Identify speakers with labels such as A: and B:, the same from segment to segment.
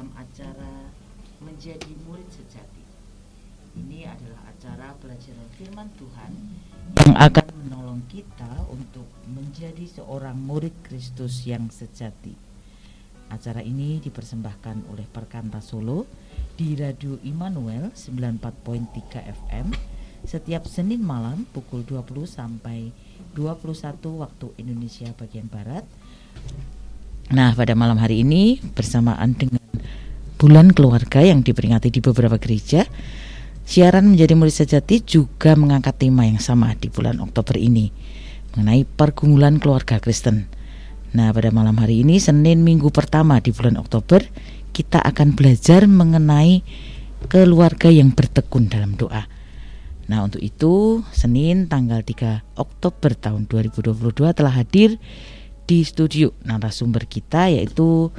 A: program acara Menjadi Murid Sejati. Ini adalah acara pelajaran firman Tuhan yang akan menolong kita untuk menjadi seorang murid Kristus yang sejati. Acara ini dipersembahkan oleh Perkanta Solo di Radio Immanuel 94.3 FM setiap Senin malam pukul 20 sampai 21 waktu Indonesia bagian Barat. Nah, pada malam hari ini bersamaan dengan bulan keluarga yang diperingati di beberapa gereja, siaran menjadi murid sejati juga mengangkat tema yang sama di bulan Oktober ini mengenai pergumulan keluarga Kristen. Nah, pada malam hari ini Senin minggu pertama di bulan Oktober, kita akan belajar mengenai keluarga yang bertekun dalam doa. Nah untuk itu Senin tanggal 3 Oktober tahun 2022 telah hadir di studio narasumber kita yaitu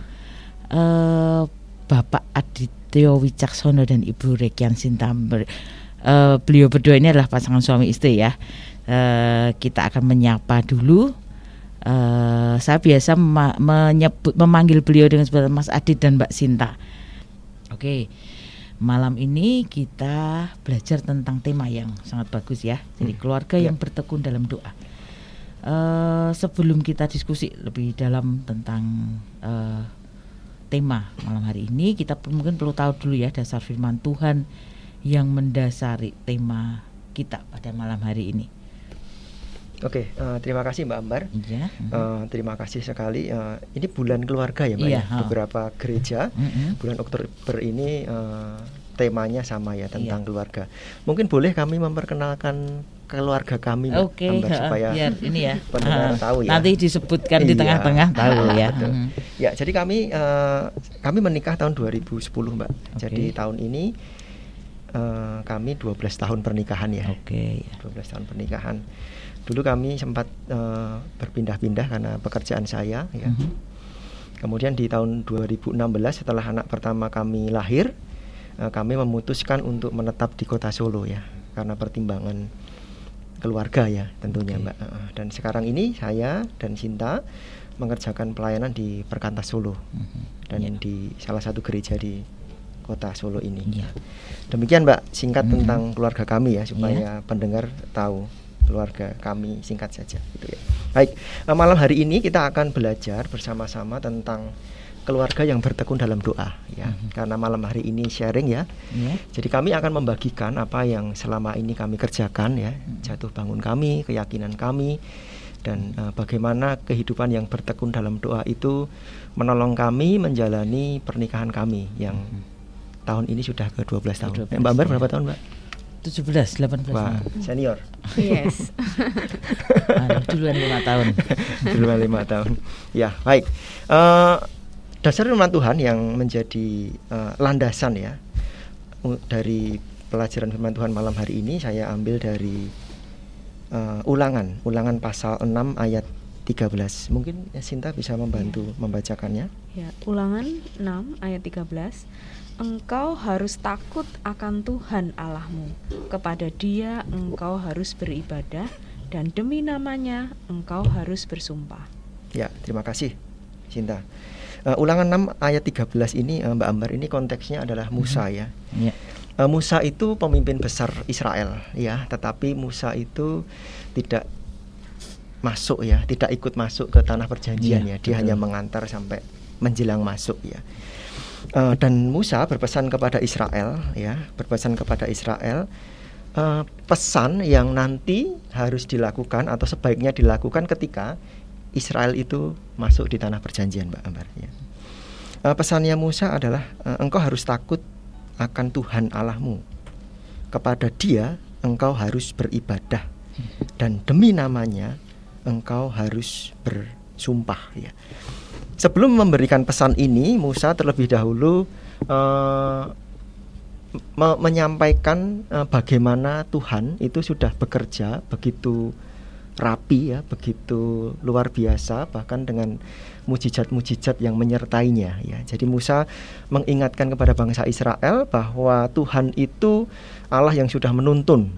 A: uh, Bapak Adityo Wicaksono dan Ibu Rekian Sintamber. Uh, beliau berdua ini adalah pasangan suami istri ya. Uh, kita akan menyapa dulu. Uh, saya biasa menyebut memanggil beliau dengan sebutan Mas Adit dan Mbak Sinta. Oke. Okay. Malam ini kita belajar tentang tema yang sangat bagus ya. Jadi hmm. keluarga ya. yang bertekun dalam doa. Uh, sebelum kita diskusi lebih dalam tentang uh, tema malam hari ini, kita mungkin perlu tahu dulu ya dasar firman Tuhan yang mendasari tema kita pada malam hari ini.
B: Oke, uh, terima kasih Mbak Ambar.
A: Ya.
B: Uh, terima kasih sekali. Uh, ini bulan keluarga ya Mbak iya, ya. Beberapa gereja uh -huh. bulan Oktober ini uh, temanya sama ya tentang iya. keluarga. Mungkin boleh kami memperkenalkan keluarga kami
A: Oke, okay,
B: supaya
A: biar ini ya
B: pendengar tahu ya.
A: Nanti disebutkan di iya. tengah-tengah tahu ya.
B: Betul. Hmm. Ya, jadi kami uh, kami menikah tahun 2010, Mbak. Okay. Jadi tahun ini uh, kami 12 tahun pernikahan ya.
A: Oke.
B: Okay. 12 tahun pernikahan. Dulu kami sempat uh, berpindah-pindah karena pekerjaan saya ya. Mm -hmm. Kemudian di tahun 2016 setelah anak pertama kami lahir, kami memutuskan untuk menetap di kota Solo ya karena pertimbangan keluarga ya tentunya okay. Mbak. Dan sekarang ini saya dan Sinta mengerjakan pelayanan di Perkantas Solo mm -hmm. dan yeah. di salah satu gereja di kota Solo ini. Yeah. Demikian Mbak singkat mm -hmm. tentang keluarga kami ya supaya yeah. pendengar tahu keluarga kami singkat saja gitu ya. Baik, uh, malam hari ini kita akan belajar bersama-sama tentang keluarga yang bertekun dalam doa ya. Mm -hmm. Karena malam hari ini sharing ya. Yeah. Jadi kami akan membagikan apa yang selama ini kami kerjakan ya, mm -hmm. jatuh bangun kami, keyakinan kami dan uh, bagaimana kehidupan yang bertekun dalam doa itu menolong kami menjalani pernikahan kami yang mm -hmm. tahun ini sudah ke 12 tahun. 12, Mbak Ambar berapa tahun, Mbak?
A: 17, 18
B: Wah, senior.
C: Yes.
A: duluan lima tahun.
B: duluan lima tahun. Ya, baik. Uh, dasar firman Tuhan yang menjadi uh, landasan ya dari pelajaran firman Tuhan malam hari ini saya ambil dari uh, ulangan, ulangan pasal 6 ayat 13. Mungkin Sinta bisa membantu ya. membacakannya.
C: Ya, ulangan 6 ayat 13 engkau harus takut akan Tuhan Allahmu. Kepada Dia engkau harus beribadah dan demi namanya engkau harus bersumpah.
B: Ya, terima kasih Cinta. Uh, ulangan 6 ayat 13 ini uh, Mbak Ambar ini konteksnya adalah Musa ya. Yeah. Uh, Musa itu pemimpin besar Israel ya, tetapi Musa itu tidak masuk ya, tidak ikut masuk ke tanah perjanjian yeah, ya. Dia betul. hanya mengantar sampai menjelang masuk ya. Uh, dan Musa berpesan kepada Israel ya berpesan kepada Israel uh, pesan yang nanti harus dilakukan atau sebaiknya dilakukan ketika Israel itu masuk di tanah perjanjian Mbak Ambar ya. Uh, pesannya Musa adalah uh, engkau harus takut akan Tuhan Allahmu. Kepada Dia engkau harus beribadah. Dan demi namanya engkau harus bersumpah ya. Sebelum memberikan pesan ini Musa terlebih dahulu uh, me menyampaikan uh, bagaimana Tuhan itu sudah bekerja begitu rapi ya, begitu luar biasa bahkan dengan mujizat-mujizat yang menyertainya ya. Jadi Musa mengingatkan kepada bangsa Israel bahwa Tuhan itu Allah yang sudah menuntun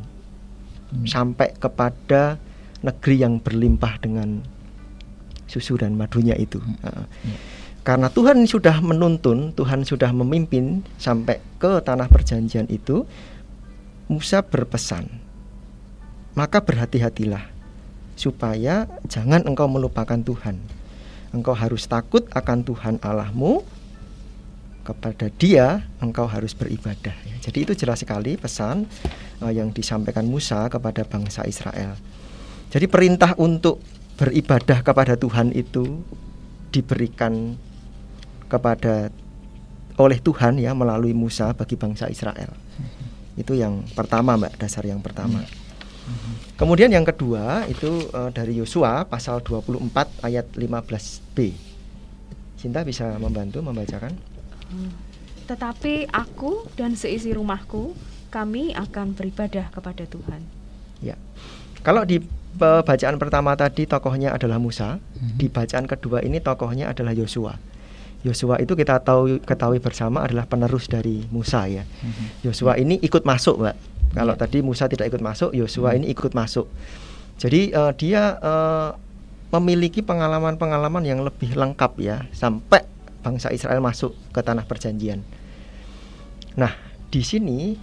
B: hmm. sampai kepada negeri yang berlimpah dengan susu dan madunya itu. Uh, Karena Tuhan sudah menuntun, Tuhan sudah memimpin sampai ke tanah perjanjian itu, Musa berpesan, maka berhati-hatilah supaya jangan engkau melupakan Tuhan. Engkau harus takut akan Tuhan Allahmu. Kepada Dia engkau harus beribadah. Jadi itu jelas sekali pesan uh, yang disampaikan Musa kepada bangsa Israel. Jadi perintah untuk beribadah kepada Tuhan itu diberikan kepada oleh Tuhan ya melalui Musa bagi bangsa Israel. Itu yang pertama, Mbak, dasar yang pertama. Kemudian yang kedua itu uh, dari Yosua pasal 24 ayat 15b. Cinta bisa membantu membacakan?
C: Tetapi aku dan seisi rumahku kami akan beribadah kepada Tuhan.
B: Ya. Kalau di bacaan pertama tadi tokohnya adalah Musa, hmm. di bacaan kedua ini tokohnya adalah Yosua. Yosua itu kita tahu ketahui bersama adalah penerus dari Musa ya. Mhm. Yosua ini ikut masuk, Mbak. Kalau tadi Musa tidak ikut masuk, Yosua hmm. ini ikut masuk. Jadi uh, dia uh, memiliki pengalaman-pengalaman yang lebih lengkap ya sampai bangsa Israel masuk ke tanah perjanjian. Nah, di sini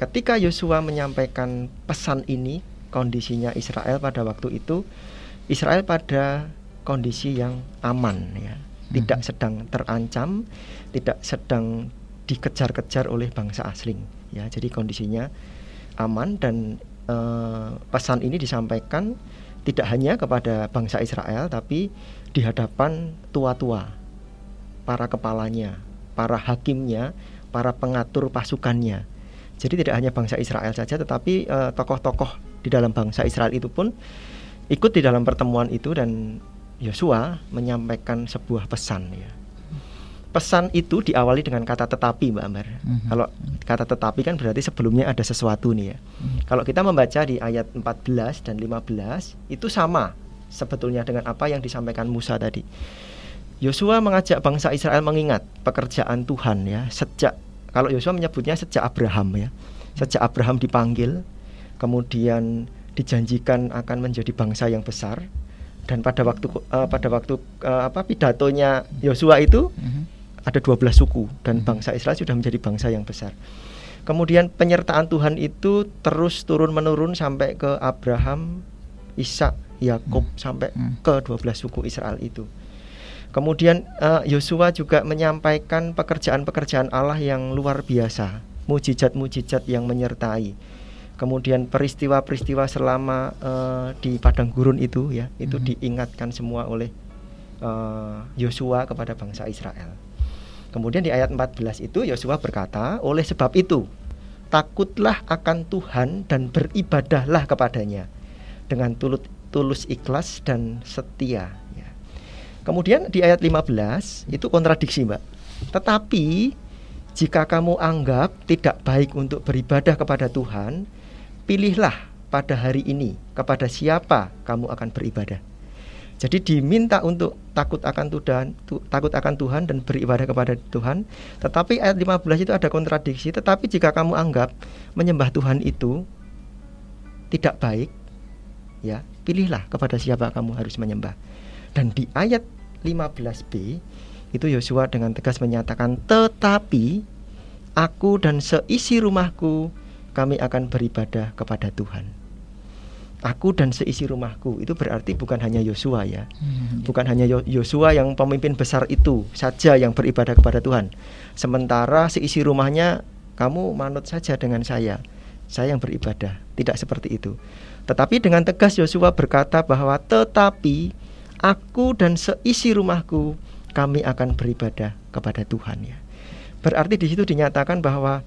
B: ketika Yosua menyampaikan pesan ini, kondisinya Israel pada waktu itu Israel pada kondisi yang aman ya tidak hmm. sedang terancam, tidak sedang dikejar-kejar oleh bangsa asing. Ya, jadi kondisinya aman dan uh, pesan ini disampaikan tidak hanya kepada bangsa Israel, tapi di hadapan tua-tua, para kepalanya, para hakimnya, para pengatur pasukannya. Jadi tidak hanya bangsa Israel saja, tetapi tokoh tokoh-tokoh di dalam bangsa Israel itu pun ikut di dalam pertemuan itu dan Yosua menyampaikan sebuah pesan ya. Pesan itu diawali dengan kata tetapi Mbak Ambar. Mm-hmm. Kalau kata tetapi kan berarti sebelumnya ada sesuatu nih ya. Mm-hmm. Kalau kita membaca di ayat 14 dan 15 itu sama sebetulnya dengan apa yang disampaikan Musa tadi. Yosua mengajak bangsa Israel mengingat pekerjaan Tuhan ya sejak kalau Yosua menyebutnya sejak Abraham ya. Sejak Abraham dipanggil kemudian dijanjikan akan menjadi bangsa yang besar dan pada waktu uh, pada waktu uh, apa pidatonya Yosua itu mm-hmm. Ada 12 suku dan mm-hmm. bangsa Israel sudah menjadi bangsa yang besar. Kemudian penyertaan Tuhan itu terus turun menurun sampai ke Abraham, Ishak, Yakub hmm. sampai hmm. ke 12 suku Israel itu. Kemudian eh, Yosua uh, juga menyampaikan pekerjaan-pekerjaan Allah yang luar biasa, mujizat-mujizat yang menyertai kemudian peristiwa-peristiwa selama uh, di padang gurun itu ya itu hmm. diingatkan semua oleh eh, Yosua uh, kepada bangsa Israel. Kemudian di ayat 14 itu Yosua berkata, "Oleh sebab itu, takutlah akan Tuhan dan beribadahlah kepadanya dengan tulus tulus ikhlas dan setia." Ya. Kemudian di ayat 15 itu kontradiksi, Mbak. Tetapi jika kamu anggap tidak baik untuk beribadah kepada Tuhan, pilihlah pada hari ini kepada siapa kamu akan beribadah. Jadi diminta untuk takut akan Tuhan, tu, takut akan Tuhan dan beribadah kepada Tuhan. Tetapi ayat 15 itu ada kontradiksi, tetapi jika kamu anggap menyembah Tuhan itu tidak baik, ya, pilihlah kepada siapa kamu harus menyembah. Dan di ayat 15b itu Yosua dengan tegas menyatakan, "Tetapi aku dan seisi rumahku kami akan beribadah kepada Tuhan. Aku dan seisi rumahku itu berarti bukan hanya Yosua ya, hmm. bukan hanya Yosua yang pemimpin besar itu saja yang beribadah kepada Tuhan. Sementara seisi rumahnya kamu manut saja dengan saya, saya yang beribadah. Tidak seperti itu. Tetapi dengan tegas Yosua berkata bahwa tetapi aku dan seisi rumahku kami akan beribadah kepada Tuhan ya. Berarti di situ dinyatakan bahwa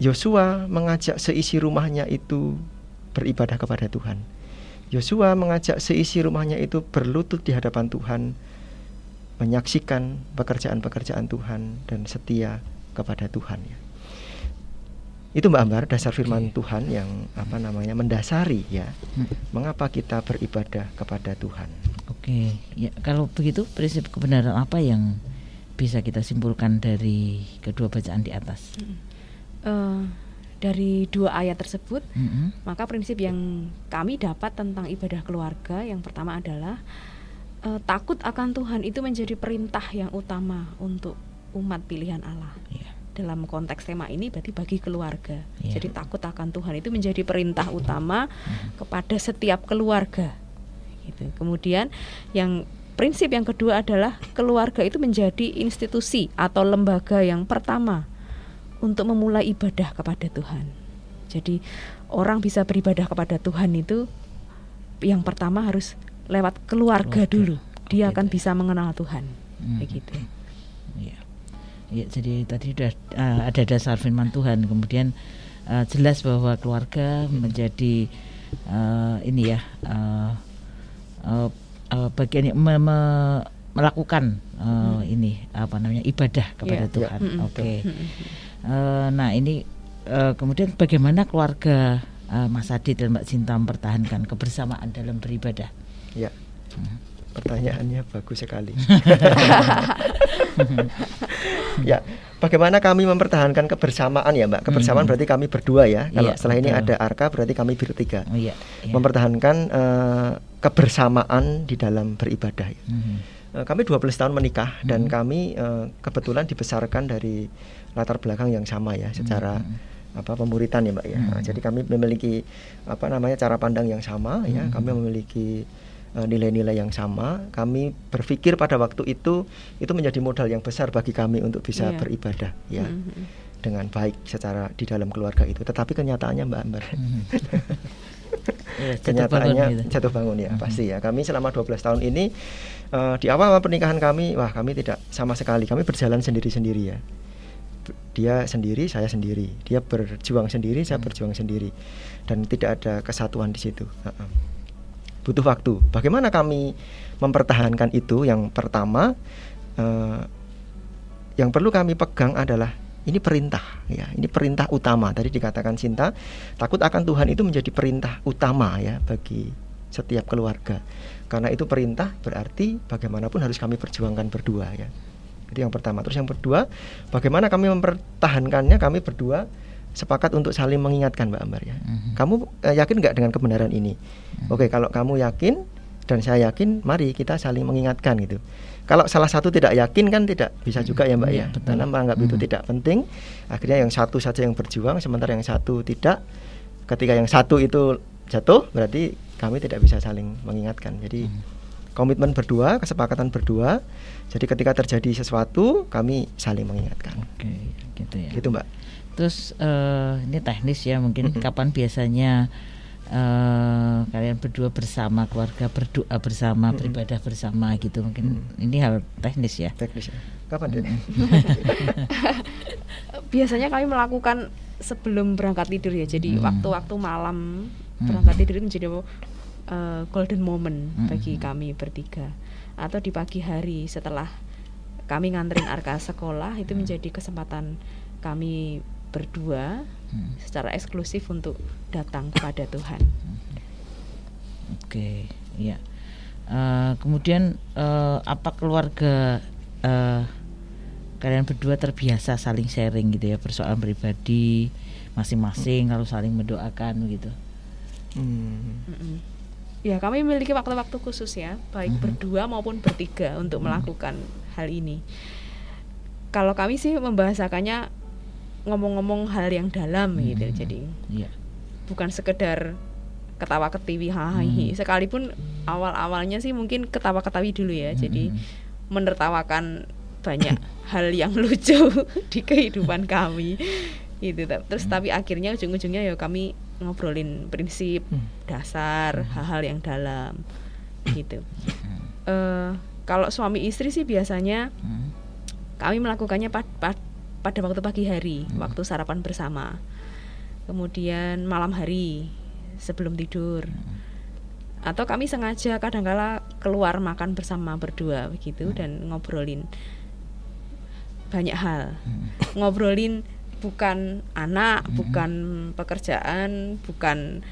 B: Yosua mengajak seisi rumahnya itu beribadah kepada Tuhan. Yosua mengajak seisi rumahnya itu berlutut di hadapan Tuhan, menyaksikan pekerjaan-pekerjaan Tuhan dan setia kepada Tuhan ya. Itu Mbak Ambar dasar firman okay. Tuhan yang apa namanya mendasari ya. Hmm. Mengapa kita beribadah kepada Tuhan?
A: Oke, okay. ya kalau begitu prinsip kebenaran apa yang bisa kita simpulkan dari kedua bacaan di atas? Hmm
C: uh, dari dua ayat tersebut, mm -hmm. maka prinsip yang kami dapat tentang ibadah keluarga yang pertama adalah uh, takut akan Tuhan itu menjadi perintah yang utama untuk umat pilihan Allah. Yeah. Dalam konteks tema ini berarti bagi keluarga. Yeah. Jadi takut akan Tuhan itu menjadi perintah utama mm. kepada setiap keluarga. Gitu. Kemudian yang prinsip yang kedua adalah keluarga itu menjadi institusi atau lembaga yang pertama untuk memulai ibadah kepada Tuhan. Jadi orang bisa beribadah kepada Tuhan itu yang pertama harus lewat keluarga, keluarga. dulu. Dia akan bisa mengenal Tuhan. Hmm. Begitu.
A: Ya. ya, jadi tadi sudah uh, ada dasar firman Tuhan, kemudian uh, jelas bahwa keluarga menjadi uh, ini ya uh, uh, uh, bagian me, me, melakukan uh, hmm. ini apa namanya ibadah kepada yeah. Tuhan. Yeah. Oke. Okay. Uh, nah ini uh, kemudian bagaimana keluarga uh, Mas Adi dan Mbak Cinta mempertahankan kebersamaan dalam beribadah?
B: Ya. Pertanyaannya bagus sekali. ya, bagaimana kami mempertahankan kebersamaan ya, Mbak? Kebersamaan hmm. berarti kami berdua ya. Kalau iya, setelah betul. ini ada Arka berarti kami bertiga. Oh, iya, iya. Mempertahankan uh, kebersamaan di dalam beribadah. Ya. Hmm. Uh, kami 12 tahun menikah hmm. dan kami uh, kebetulan dibesarkan dari latar belakang yang sama ya, secara hmm apa pemuritan ya mbak ya. Hmm. Nah, jadi kami memiliki apa namanya cara pandang yang sama ya. hmm. ya. Kami memiliki Eh, nilai-nilai yang sama, kami berpikir pada waktu itu itu menjadi modal yang besar bagi kami untuk bisa yeah. beribadah ya. Mm -hmm. dengan baik secara di dalam keluarga itu. Tetapi kenyataannya Mbak Amber. Mm -hmm. yeah, kenyataannya jatuh bangun, gitu. jatuh bangun ya, mm -hmm. pasti ya. Kami selama 12 tahun ini uh, di awal pernikahan kami, wah kami tidak sama sekali. Kami berjalan sendiri-sendiri ya dia sendiri, saya sendiri. Dia berjuang sendiri, saya hmm. berjuang sendiri, dan tidak ada kesatuan di situ. Uh -uh butuh waktu. Bagaimana kami mempertahankan itu? Yang pertama, eh, yang perlu kami pegang adalah ini perintah, ya. Ini perintah utama. Tadi dikatakan cinta, takut akan Tuhan itu menjadi perintah utama ya bagi setiap keluarga. Karena itu perintah berarti bagaimanapun harus kami perjuangkan berdua ya. Itu yang pertama. Terus yang kedua, bagaimana kami mempertahankannya? Kami berdua sepakat untuk saling mengingatkan Mbak Ambar ya. Mm-hmm. Kamu uh, yakin nggak dengan kebenaran ini? Mm-hmm. Oke, kalau kamu yakin dan saya yakin, mari kita saling mengingatkan gitu. Kalau salah satu tidak yakin kan tidak bisa juga ya Mbak mm-hmm. ya. Betul. Karena menganggap itu tidak penting, akhirnya yang satu saja yang berjuang sementara yang satu tidak. Ketika yang satu itu jatuh, berarti kami tidak bisa saling mengingatkan. Jadi mm-hmm. komitmen berdua, kesepakatan berdua. Jadi ketika terjadi sesuatu, kami saling mengingatkan.
A: Oke, gitu ya.
B: Gitu Mbak.
A: Terus uh, ini teknis ya mungkin mm -hmm. kapan biasanya uh, kalian berdua bersama keluarga berdoa bersama mm -hmm. beribadah bersama gitu mungkin mm -hmm. ini hal teknis ya.
B: Teknis ya. Kapan deh?
C: biasanya kami melakukan sebelum berangkat tidur ya. Jadi waktu-waktu mm. malam berangkat tidur menjadi uh, golden moment mm. bagi kami bertiga. Atau di pagi hari setelah kami nganterin Arka sekolah itu menjadi kesempatan kami berdua hmm. secara eksklusif untuk datang kepada Tuhan. Hmm.
A: Oke, okay, ya. Uh, kemudian uh, apa keluarga uh, kalian berdua terbiasa saling sharing gitu ya persoalan pribadi masing-masing hmm. kalau saling mendoakan gitu.
C: Hmm. Mm Ya kami memiliki waktu-waktu khusus ya, baik hmm. berdua maupun bertiga untuk hmm. melakukan hal ini. Kalau kami sih membahasakannya ngomong-ngomong hal yang dalam hmm. gitu jadi yeah. bukan sekedar ketawa ketiwi hahaha hmm. sekalipun awal-awalnya sih mungkin ketawa ketawi dulu ya hmm. jadi menertawakan banyak hal yang lucu di kehidupan kami gitu terus hmm. tapi akhirnya ujung-ujungnya ya kami ngobrolin prinsip hmm. dasar hmm. hal-hal yang dalam gitu uh, kalau suami istri sih biasanya hmm. kami melakukannya pad, pad, pada waktu pagi hari, hmm. waktu sarapan bersama. Kemudian malam hari sebelum tidur. Hmm. Atau kami sengaja kadangkala keluar makan bersama berdua begitu hmm. dan ngobrolin banyak hal. Hmm. Ngobrolin bukan anak, hmm. bukan pekerjaan, bukan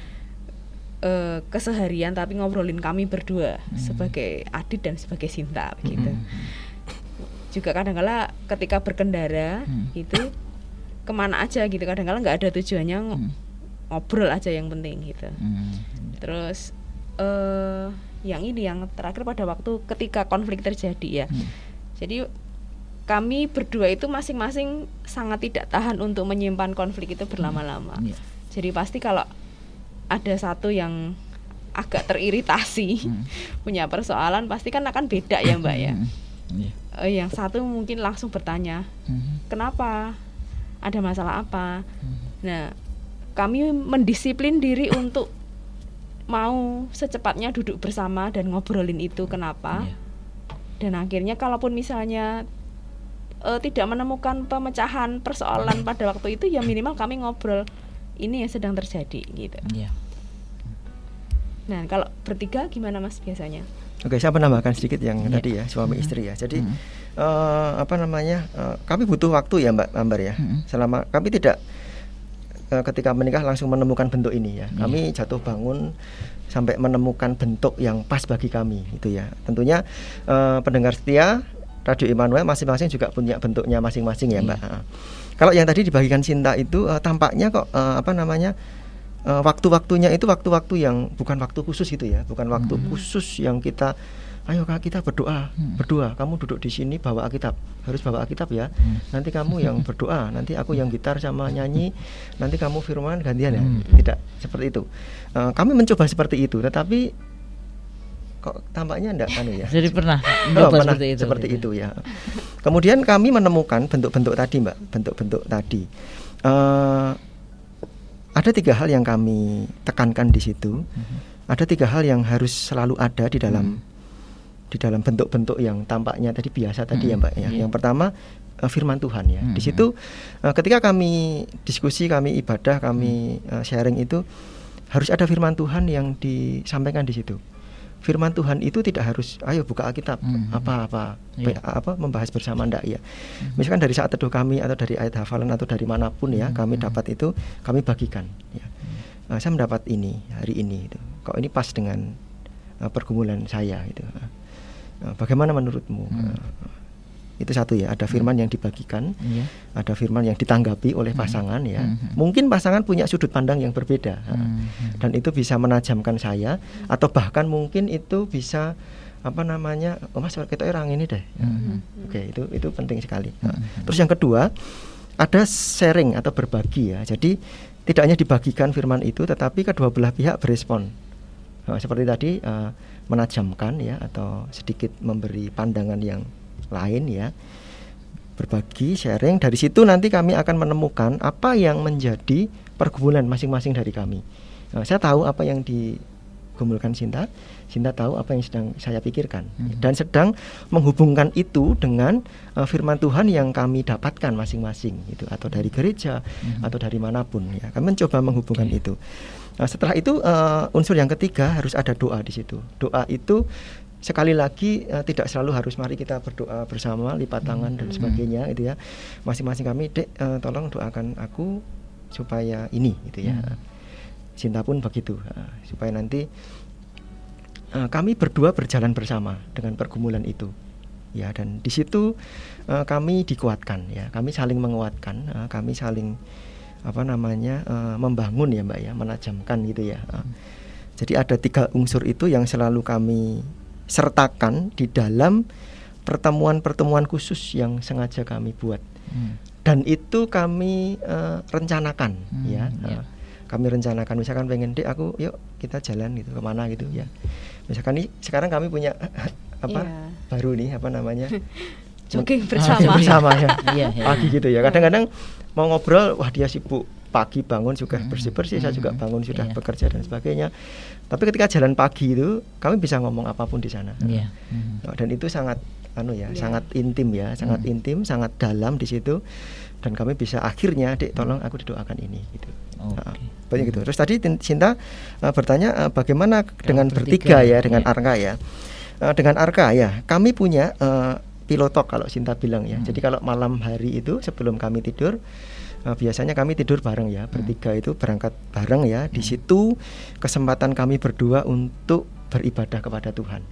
C: uh, keseharian tapi ngobrolin kami berdua hmm. sebagai Adit dan sebagai Sinta begitu. Hmm juga kadang-kala ketika berkendara hmm. itu ke mana aja gitu kadang-kala nggak ada tujuannya hmm. ngobrol aja yang penting gitu hmm. terus uh, yang ini yang terakhir pada waktu ketika konflik terjadi ya. Hmm. Jadi kami berdua itu masing-masing sangat tidak tahan untuk menyimpan konflik itu berlama-lama. Hmm. Yeah. Jadi pasti kalau ada satu yang agak teriritasi hmm. punya persoalan pasti kan akan beda ya mbak ya. Hmm. Yeah. Uh, yang satu mungkin langsung bertanya hmm. kenapa ada masalah apa. Hmm. Nah kami mendisiplin diri untuk mau secepatnya duduk bersama dan ngobrolin itu kenapa. Yeah. Dan akhirnya kalaupun misalnya uh, tidak menemukan pemecahan persoalan pada waktu itu ya minimal kami ngobrol ini yang sedang terjadi gitu. Yeah. Nah, kalau bertiga gimana Mas biasanya?
B: Oke, saya menambahkan sedikit yang yeah. tadi ya suami hmm. istri ya. Jadi hmm. uh, apa namanya? Uh, kami butuh waktu ya Mbak Ambar ya. Hmm. Selama kami tidak uh, ketika menikah langsung menemukan bentuk ini ya. Yeah. Kami jatuh bangun sampai menemukan bentuk yang pas bagi kami itu ya. Tentunya uh, pendengar setia Radio Immanuel masing-masing juga punya bentuknya masing-masing ya, Mbak. Iya. Kalau yang tadi dibagikan cinta itu uh, tampaknya kok uh, apa namanya? Uh, waktu-waktunya itu waktu-waktu yang bukan waktu khusus itu ya, bukan waktu hmm. khusus yang kita ayo kak kita berdoa hmm. berdoa kamu duduk di sini bawa Alkitab harus bawa Alkitab ya hmm. nanti kamu yang berdoa nanti aku yang gitar sama nyanyi nanti kamu firman gantian ya hmm. tidak seperti itu uh, kami mencoba seperti itu tetapi kok tampaknya enggak kan ya.
A: Jadi pernah
B: oh, pernah seperti itu. Seperti gitu. itu ya. Kemudian kami menemukan bentuk-bentuk tadi, Mbak, bentuk-bentuk tadi. Uh, ada tiga hal yang kami tekankan di situ. Uh-huh. Ada tiga hal yang harus selalu ada di dalam uh-huh. di dalam bentuk-bentuk yang tampaknya tadi biasa tadi uh-huh. ya, Mbak ya. Yeah. Yang pertama uh, firman Tuhan ya. Di situ uh, ketika kami diskusi, kami ibadah, kami uh, sharing itu harus ada firman Tuhan yang disampaikan di situ firman Tuhan itu tidak harus ayo buka Alkitab hmm. apa apa yeah. apa membahas bersama ndak ya. Hmm. Misalkan dari saat teduh kami atau dari ayat hafalan atau dari mana pun ya hmm. kami dapat itu kami bagikan ya. Hmm. Uh, saya mendapat ini hari ini itu. Kok ini pas dengan uh, pergumulan saya itu. Uh, bagaimana menurutmu? Hmm. Uh, itu satu ya ada firman yang dibagikan yeah. ada firman yang ditanggapi oleh pasangan ya mm-hmm. mungkin pasangan punya sudut pandang yang berbeda mm-hmm. dan itu bisa menajamkan saya atau bahkan mungkin itu bisa apa namanya oh mas kita orang ini deh mm-hmm. oke itu itu penting sekali mm-hmm. terus yang kedua ada sharing atau berbagi ya jadi tidak hanya dibagikan firman itu tetapi kedua belah pihak berespon nah, seperti tadi uh, menajamkan ya atau sedikit memberi pandangan yang lain ya berbagi sharing dari situ nanti kami akan menemukan apa yang menjadi pergumulan masing-masing dari kami nah, saya tahu apa yang digumulkan Sinta Sinta tahu apa yang sedang saya pikirkan hmm. dan sedang menghubungkan itu dengan uh, firman Tuhan yang kami dapatkan masing-masing itu atau dari gereja hmm. atau dari mana pun ya kami mencoba menghubungkan okay. itu Nah, setelah itu uh, unsur yang ketiga harus ada doa di situ. Doa itu sekali lagi uh, tidak selalu harus mari kita berdoa bersama lipat tangan dan hmm. sebagainya itu ya. Masing-masing kami dek uh, tolong doakan aku supaya ini gitu ya. Hmm. Sinta pun begitu uh, supaya nanti uh, kami berdua berjalan bersama dengan pergumulan itu. Ya dan di situ uh, kami dikuatkan ya kami saling menguatkan uh, kami saling apa namanya uh, membangun ya mbak ya menajamkan gitu ya uh, jadi ada tiga unsur itu yang selalu kami sertakan di dalam pertemuan-pertemuan khusus yang sengaja kami buat hmm. dan itu kami uh, rencanakan hmm, ya yeah. uh, kami rencanakan misalkan pengen deh aku yuk kita jalan gitu ke mana gitu ya misalkan nih sekarang kami punya apa yeah. baru nih apa namanya
C: jogging bersama
B: bersama ya iya, iya. pagi gitu ya kadang-kadang mau ngobrol wah dia sibuk pagi bangun juga hmm. bersih bersih saya juga hmm. bangun sudah yeah. bekerja dan sebagainya tapi ketika jalan pagi itu kami bisa ngomong apa pun di sana yeah. hmm. dan itu sangat anu ya yeah. sangat intim ya sangat hmm. intim sangat dalam di situ dan kami bisa akhirnya dek tolong aku didoakan ini gitu okay. nah, banyak gitu terus tadi Cinta uh, bertanya uh, bagaimana dengan bertiga, bertiga ya dengan yeah. Arka ya uh, dengan Arka ya kami punya uh, pilotok kalau Cinta bilang ya hmm. jadi kalau malam hari itu sebelum kami tidur uh, biasanya kami tidur bareng ya bertiga hmm. itu berangkat bareng ya. Di hmm. situ kesempatan kami berdua untuk beribadah kepada Tuhan.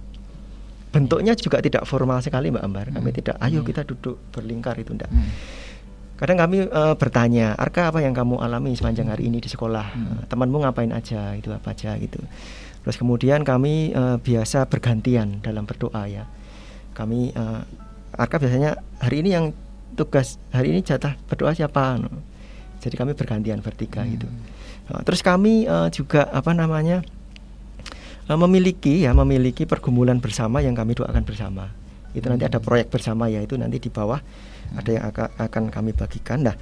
B: Bentuknya juga tidak formal sekali Mbak Ambar. Kami hmm. tidak ayo kita duduk berlingkar itu enggak kadang kami uh, bertanya Arka apa yang kamu alami sepanjang hari ini di sekolah? Uh, temanmu ngapain aja? Itu apa aja gitu. Terus kemudian kami uh, biasa bergantian dalam berdoa ya. Kami uh, Arka biasanya hari ini yang tugas hari ini jatah berdoa siapa? Jadi kami bergantian bertiga hmm. gitu. Uh, terus kami uh, juga apa namanya uh, memiliki ya memiliki pergumulan bersama yang kami doakan bersama. Itu nanti ada hmm. proyek bersama ya itu nanti di bawah ada yang akan, akan kami bagikan. Nah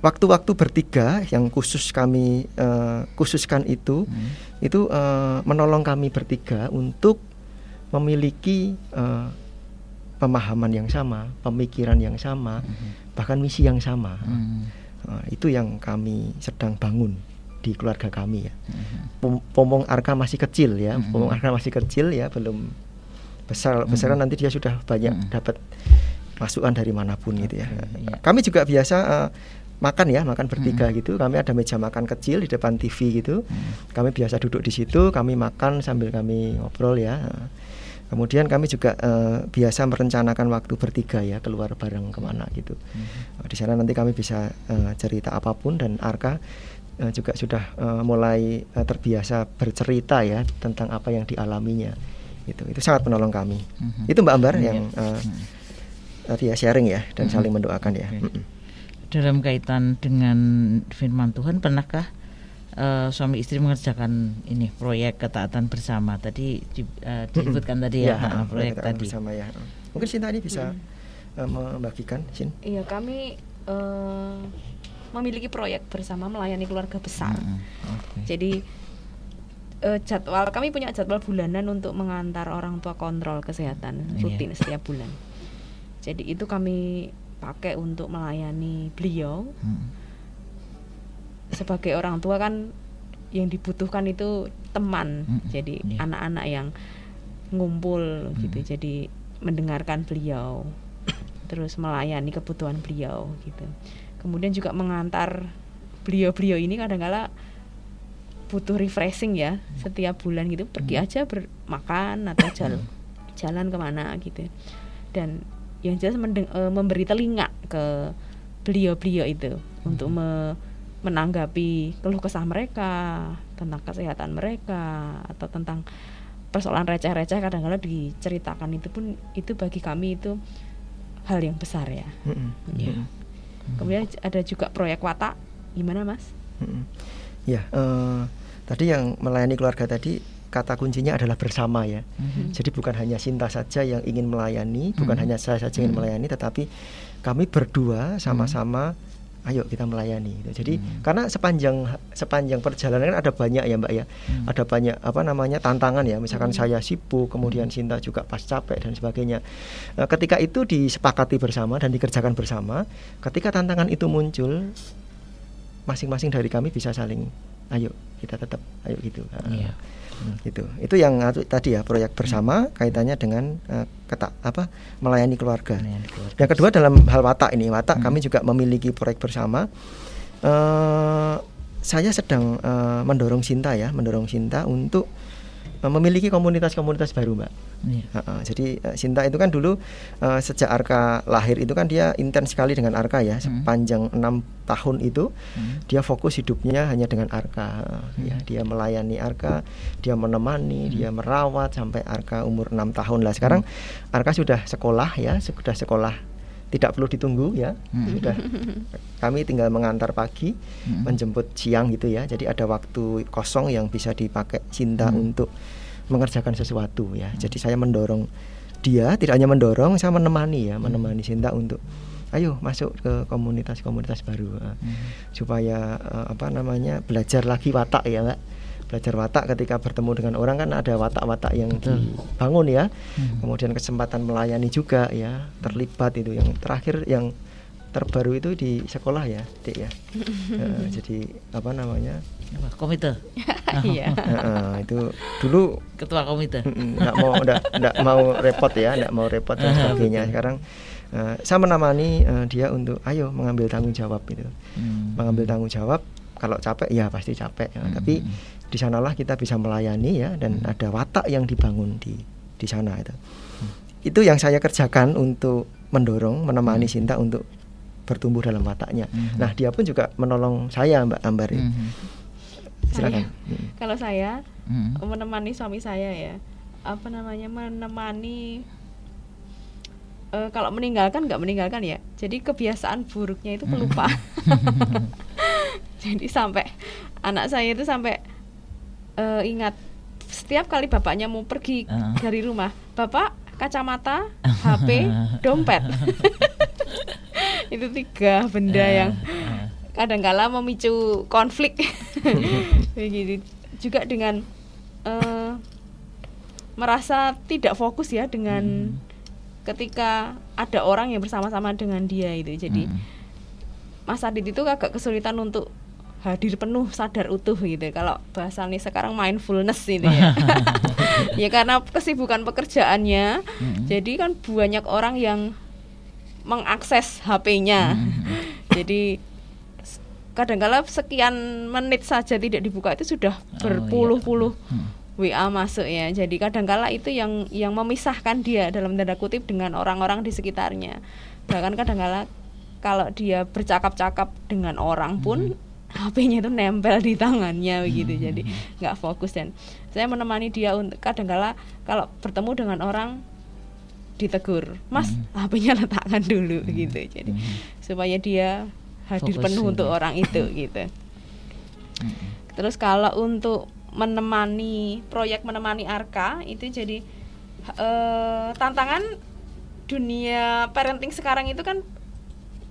B: waktu-waktu bertiga yang khusus kami uh, khususkan itu hmm. itu uh, menolong kami bertiga untuk memiliki uh, pemahaman yang sama, pemikiran yang sama, hmm. bahkan misi yang sama. Hmm. Uh, itu yang kami sedang bangun di keluarga kami ya. Hmm. Pomong Arka masih kecil ya, hmm. Pomong Arka masih kecil ya, belum besar. Besar hmm. nanti dia sudah banyak hmm. dapat masukan dari mana pun gitu ya. ya. Kami juga biasa uh, makan ya makan bertiga hmm. gitu kami ada meja makan kecil di depan TV gitu hmm. kami biasa duduk di situ kami makan sambil kami ngobrol ya kemudian kami juga uh, biasa merencanakan waktu bertiga ya keluar bareng ke mana gitu hmm. di sana nanti kami bisa uh, cerita apa pun dan Arka uh, juga sudah uh, mulai uh, terbiasa bercerita ya tentang apa yang dialaminya itu itu sangat menolong kami hmm. itu Mbak Ambar hmm. yang uh, tadi ya sharing ya dan hmm. saling mendoakan ya okay. hmm
A: dalam kaitan dengan firman Tuhan pernahkah uh, suami istri mengerjakan ini proyek ketaatan bersama tadi di, uh, disebutkan tadi ya, ya proyek tadi
B: bersama ya mungkin Sinta ini bisa hmm. uh, membagikan Sin
C: iya kami uh, memiliki proyek bersama melayani keluarga besar hmm. okay. jadi uh, jadwal kami punya jadwal bulanan untuk mengantar orang tua kontrol kesehatan iya. rutin yeah. setiap bulan jadi itu kami pakai untuk melayani beliau hmm. Sebagai orang tua kan yang dibutuhkan itu teman hmm. jadi anak iya. anak-anak yang ngumpul hmm. gitu jadi mendengarkan beliau terus melayani kebutuhan beliau gitu kemudian juga mengantar beliau-beliau ini kadang-kala butuh refreshing ya setiap bulan gitu pergi hmm. aja bermakan atau jalan jalan ke mana gitu dan yang jelas mendeng, e, memberi telinga ke beliau-beliau itu hmm. untuk me, menanggapi keluh kesah mereka tentang kesehatan mereka atau tentang persoalan receh-receh kadang-kadang diceritakan itu pun itu bagi kami itu hal yang besar ya. Mm -hmm. ya. Mm -hmm. Kemudian ada juga proyek watak, gimana mas? Mm -hmm.
B: Ya, uh, tadi yang melayani keluarga tadi kata kuncinya adalah bersama ya. Mm-hmm. Jadi bukan hanya Sinta saja yang ingin melayani, bukan mm-hmm. hanya saya saja yang ingin mm-hmm. melayani, tetapi kami berdua sama-sama mm-hmm. Ayo kita melayani. Gitu. Jadi mm-hmm. karena sepanjang sepanjang perjalanan kan ada banyak ya Mbak ya, mm-hmm. ada banyak apa namanya tantangan ya. Misalkan mm-hmm. saya sibuk, kemudian mm-hmm. Sinta juga pas capek dan sebagainya. Nah, ketika itu disepakati bersama dan dikerjakan bersama, ketika tantangan itu muncul, masing-masing dari kami bisa saling ayo kita tetap ayo gitu. Yeah gitu itu yang tadi ya proyek bersama hmm. kaitannya dengan uh, kata apa melayani keluarga. melayani keluarga yang kedua dalam hal watak ini watak hmm. kami juga memiliki proyek bersama uh, saya sedang uh, mendorong Sinta ya mendorong Sinta untuk memiliki komunitas-komunitas baru mbak. Yeah. Uh, uh, jadi uh, Sinta itu kan dulu uh, sejak Arka lahir itu kan dia intens sekali dengan Arka ya mm. sepanjang enam tahun itu mm. dia fokus hidupnya hanya dengan Arka. Uh, mm. Ya dia melayani Arka, dia menemani, mm. dia merawat sampai Arka umur enam tahun lah. Sekarang mm. Arka sudah sekolah ya sudah sekolah tidak perlu ditunggu ya hmm. sudah kami tinggal mengantar pagi hmm. menjemput siang gitu ya jadi ada waktu kosong yang bisa dipakai cinta hmm. untuk mengerjakan sesuatu ya hmm. jadi saya mendorong dia tidak hanya mendorong saya menemani ya hmm. menemani cinta untuk ayo masuk ke komunitas-komunitas baru uh, hmm. supaya uh, apa namanya belajar lagi watak ya mbak belajar watak ketika bertemu dengan orang kan ada watak-watak yang Betul. dibangun ya. Hmm. kemudian kesempatan melayani juga ya terlibat itu. Yang terakhir yang terbaru itu di sekolah ya dek ya. Uh, jadi apa namanya?
A: Komite?
C: Iya.
B: Uh, itu dulu
A: ketua komite.
B: Nggak mau nggak mau repot ya nggak mau repot dan sebagainya. sekarang uh, saya menemani uh, dia untuk ayo mengambil tanggung jawab itu hmm. mengambil tanggung jawab kalau capek ya pasti capek ya. hmm. tapi di sanalah kita bisa melayani ya dan hmm. ada watak yang dibangun di di sana itu hmm. itu yang saya kerjakan untuk mendorong menemani hmm. Sinta untuk bertumbuh dalam wataknya hmm. nah dia pun juga menolong saya Mbak Ambar hmm.
C: silakan saya, hmm. kalau saya hmm. menemani suami saya ya apa namanya menemani uh, kalau meninggalkan nggak meninggalkan ya jadi kebiasaan buruknya itu pelupa jadi sampai anak saya itu sampai uh, ingat setiap kali bapaknya mau pergi uh. dari rumah bapak kacamata HP dompet itu tiga benda uh. yang kadang-kala memicu konflik begitu juga dengan uh, merasa tidak fokus ya dengan hmm ketika ada orang yang bersama-sama dengan dia itu jadi hmm. Mas Adit itu agak kesulitan untuk hadir penuh sadar utuh gitu kalau bahasa ini sekarang mindfulness ini ya ya karena kesibukan pekerjaannya hmm. jadi kan banyak orang yang mengakses HP-nya hmm. jadi kadang-kala sekian menit saja tidak dibuka itu sudah oh, iya. berpuluh-puluh oh, iya. hmm WA masuk ya. Jadi kadangkala itu yang yang memisahkan dia dalam tanda kutip dengan orang-orang di sekitarnya. Bahkan kadangkala kalau dia bercakap-cakap dengan orang pun hmm. HP-nya itu nempel di tangannya begitu. Hmm. Jadi nggak fokus dan saya menemani dia untuk kadangkala kalau bertemu dengan orang ditegur, "Mas, hmm. HP-nya letakkan dulu." Hmm. gitu. Jadi hmm. supaya dia hadir fokus penuh untuk orang itu gitu. Hmm. Terus kalau untuk menemani proyek menemani Arka itu jadi uh, tantangan dunia parenting sekarang itu kan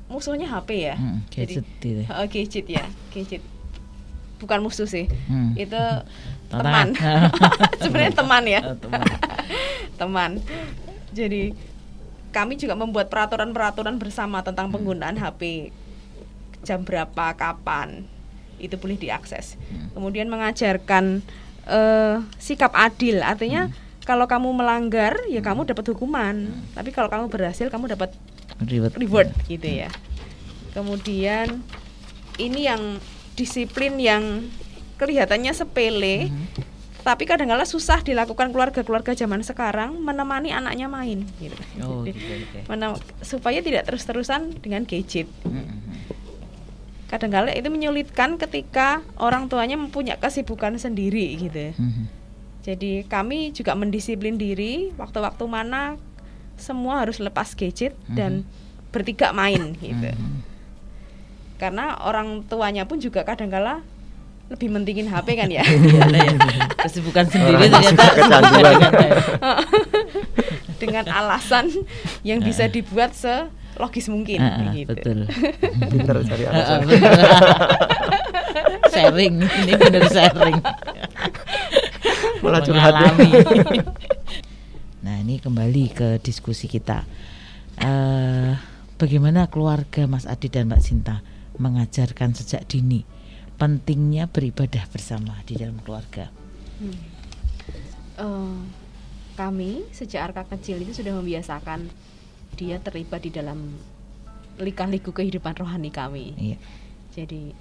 C: musuhnya HP ya. Hmm,
A: gadget jadi,
C: uh, gadget ya, gadget. Bukan musuh sih. Hmm. Itu teman. Sebenarnya teman ya. Oh, teman. teman. Jadi kami juga membuat peraturan-peraturan bersama tentang penggunaan HP. Jam berapa, kapan itu boleh diakses. Hmm. Kemudian mengajarkan uh, sikap adil, artinya hmm. kalau kamu melanggar ya kamu dapat hukuman, hmm. tapi kalau kamu berhasil kamu dapat reward, reward gitu ya. Kemudian ini yang disiplin yang kelihatannya sepele, hmm. tapi kadang-kala susah dilakukan keluarga-keluarga zaman sekarang menemani anaknya main gitu. Oh, gitu, okay. supaya tidak terus-terusan dengan gadget. Hmm. hmm kadang-kala itu menyulitkan ketika orang tuanya mempunyai kesibukan sendiri gitu. Mm-hmm. Jadi kami juga mendisiplin diri waktu-waktu mana semua harus lepas gadget mm-hmm. dan bertiga main gitu. Mm-hmm. Karena orang tuanya pun juga kadang-kala lebih mentingin HP kan ya. Iya,
A: iya. Kesibukan sendiri ternyata
C: dengan alasan yang bisa dibuat se logis mungkin uh, gitu.
A: Betul.
B: Pinter cari alasan.
A: sharing, ini benar sharing.
B: Malah curhat.
A: Ini kembali ke diskusi kita. Uh, bagaimana keluarga Mas Adi dan Mbak Sinta mengajarkan sejak dini pentingnya beribadah bersama di dalam keluarga? Hmm.
C: Uh, kami sejak Arka kecil itu sudah membiasakan dia terlibat di dalam lika-liku kehidupan rohani kami. Iya. Jadi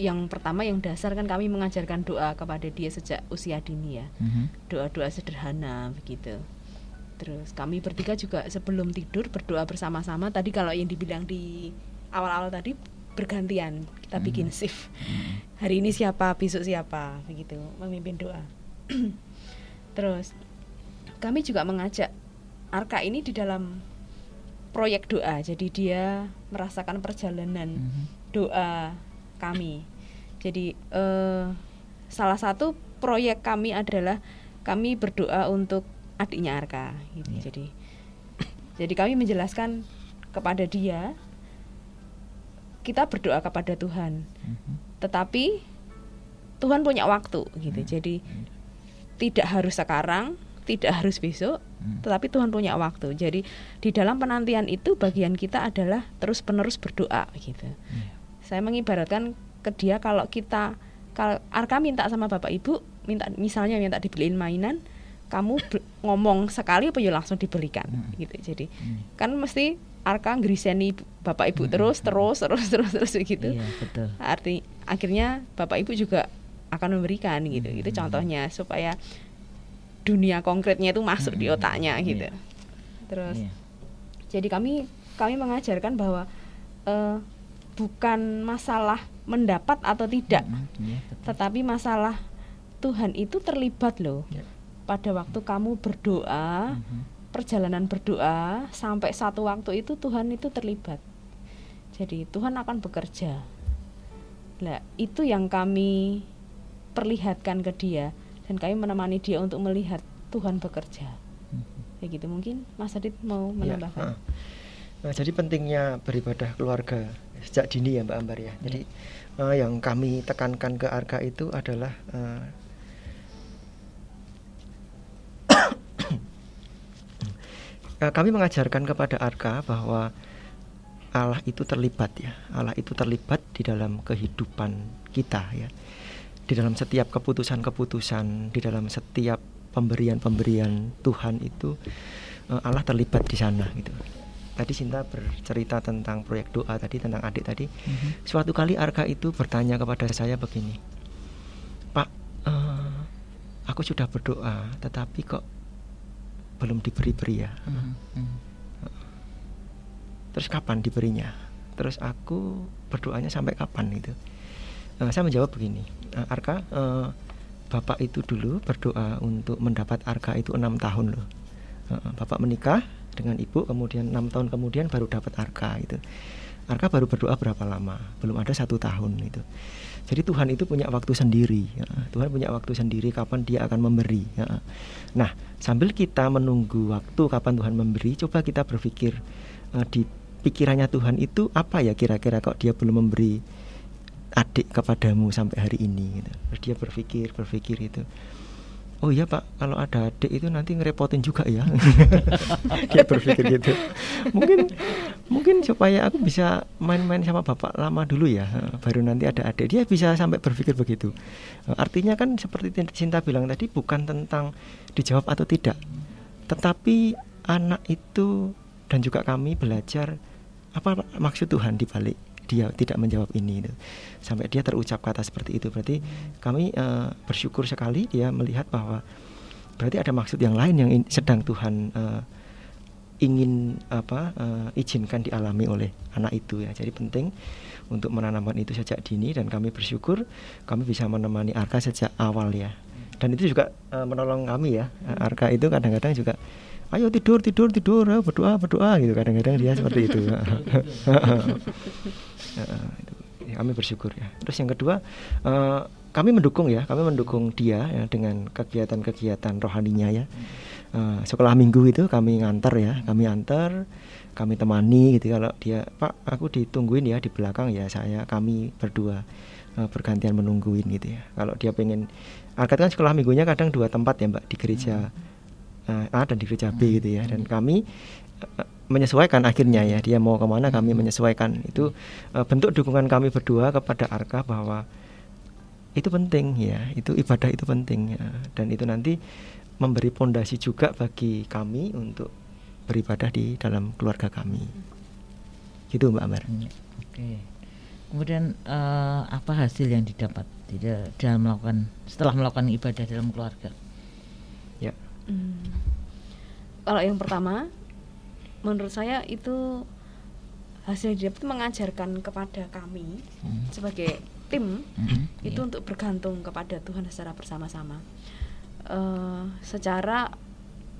C: yang pertama yang dasar kan kami mengajarkan doa kepada dia sejak usia dini ya. Mm-hmm. Doa-doa sederhana begitu. Terus kami bertiga juga sebelum tidur berdoa bersama-sama. Tadi kalau yang dibilang di awal-awal tadi bergantian kita mm-hmm. bikin shift. Mm-hmm. Hari ini siapa, besok siapa, begitu memimpin doa. Terus kami juga mengajak Arka ini di dalam proyek doa. Jadi dia merasakan perjalanan mm -hmm. doa kami. Jadi uh, salah satu proyek kami adalah kami berdoa untuk adiknya Arka. Gitu. Yeah. Jadi jadi kami menjelaskan kepada dia kita berdoa kepada Tuhan. Mm -hmm. Tetapi Tuhan punya waktu gitu. Mm -hmm. Jadi tidak harus sekarang, tidak harus besok, hmm. tetapi Tuhan punya waktu. Jadi di dalam penantian itu bagian kita adalah terus-penerus berdoa gitu. Hmm. Saya mengibaratkan ke dia kalau kita kalau Arka minta sama Bapak Ibu, minta misalnya minta dibeliin mainan, kamu ngomong sekali apa ya langsung dibelikan hmm. gitu. Jadi hmm. kan mesti Arka ngriseni Bapak Ibu hmm. terus terus terus terus terus gitu. Iya, betul. Arti akhirnya Bapak Ibu juga akan memberikan gitu. Hmm. Itu contohnya supaya dunia konkretnya itu masuk hmm. di otaknya iya. gitu. Terus yeah. jadi kami kami mengajarkan bahwa uh, bukan masalah mendapat atau tidak, hmm, yeah, tetapi masalah Tuhan itu terlibat loh
B: Ya.
C: pada waktu kamu berdoa
A: Mhm.
C: perjalanan berdoa sampai satu waktu itu Tuhan itu terlibat. Jadi Tuhan akan bekerja. Nah, itu yang kami perlihatkan ke dia dan kami menemani dia untuk melihat Tuhan bekerja.
A: Mhm.
C: Ya gitu mungkin Mas Adit mau
B: Ya,
C: menambahkan.
B: heeh. Nah, jadi pentingnya beribadah keluarga sejak dini ya Mbak Ambar ya. Jadi eh, yang kami tekankan ke Arka itu adalah eh, kami mengajarkan kepada Arka bahwa Allah itu terlibat ya. Allah itu terlibat di dalam kehidupan kita ya. Di dalam setiap keputusan-keputusan, di dalam setiap pemberian-pemberian Tuhan itu Allah terlibat di sana gitu. Tadi Sinta bercerita tentang proyek doa tadi tentang adik tadi.
A: Mhm.
B: Suatu kali Arka itu bertanya kepada saya begini, Pak, eh, aku sudah berdoa, tetapi kok belum diberi-beri ya.
A: Mhm. Mhm.
B: Terus kapan diberinya? Terus aku berdoanya sampai kapan itu? Eh, saya menjawab begini, "Eh, Arka, eh, bapak itu dulu berdoa untuk mendapat Arka itu enam tahun loh. Bapak menikah dengan ibu, kemudian enam tahun kemudian baru dapat Arka itu. Arka baru berdoa berapa lama? Belum ada satu tahun itu. Jadi Tuhan itu punya waktu sendiri. ya. Tuhan punya waktu sendiri kapan Dia akan memberi. ya. Nah, sambil kita menunggu waktu kapan Tuhan memberi, coba kita berpikir eh, di pikirannya Tuhan itu apa ya kira-kira kok Dia belum memberi adik kepadamu sampai hari ini. Gitu. Dia berpikir, berpikir itu. Oh iya pak, kalau ada adik itu nanti ngerepotin juga ya. dia berpikir gitu. Mungkin mungkin supaya aku bisa main-main sama bapak lama dulu ya, baru nanti ada adik. Dia bisa sampai berpikir begitu. Artinya kan seperti Cinta bilang tadi bukan tentang dijawab atau tidak, tetapi anak itu dan juga kami belajar apa maksud Tuhan di balik dia tidak menjawab ini itu. sampai dia terucap kata seperti itu. Berarti kami eh, bersyukur sekali dia melihat bahwa berarti ada maksud yang lain yang in- sedang Tuhan eh, ingin apa eh, izinkan dialami oleh anak itu ya. Jadi penting untuk menanamkan itu sejak dini dan kami bersyukur kami bisa menemani Arka sejak awal ya. Dan itu juga eh, menolong kami ya. Arka itu kadang-kadang juga ayo tidur tidur tidur berdoa berdoa gitu. Kadang-kadang dia seperti itu Itu. Ya, kami bersyukur ya. Terus yang kedua eh, kami mendukung ya. Kami mendukung dia ya, dengan kegiatan-kegiatan rohaninya ya. Eh, sekolah minggu itu kami ngantar ya. Kami antar kami temani gitu. Kalau dia pak aku ditungguin ya di belakang ya saya kami berdua eh, bergantian menungguin gitu ya. Kalau dia pengen Arkat kan sekolah minggunya kadang dua tempat ya mbak di gereja eh, A dan di gereja B gitu ya. Dan kami eh, menyesuaikan akhirnya ya. Dia mau ke mana kami menyesuaikan. Itu eh, bentuk dukungan kami berdua kepada Arka bahwa itu penting ya. Itu ibadah itu penting ya. Dan itu nanti memberi pondasi juga bagi kami untuk beribadah di dalam keluarga kami. Gitu Mbak Amar.
A: Hmm, Oke. Kemudian eh, apa hasil yang didapat di da- dalam melakukan setelah melakukan ibadah dalam keluarga?
B: ya.
C: Hmm. Kalau yang pertama, menurut saya itu hasil didapat mengajarkan kepada kami
A: Hmm.
C: sebagai tim
A: Mhm,
C: itu
A: iya.
C: untuk bergantung kepada Tuhan secara bersama-sama. Eh, secara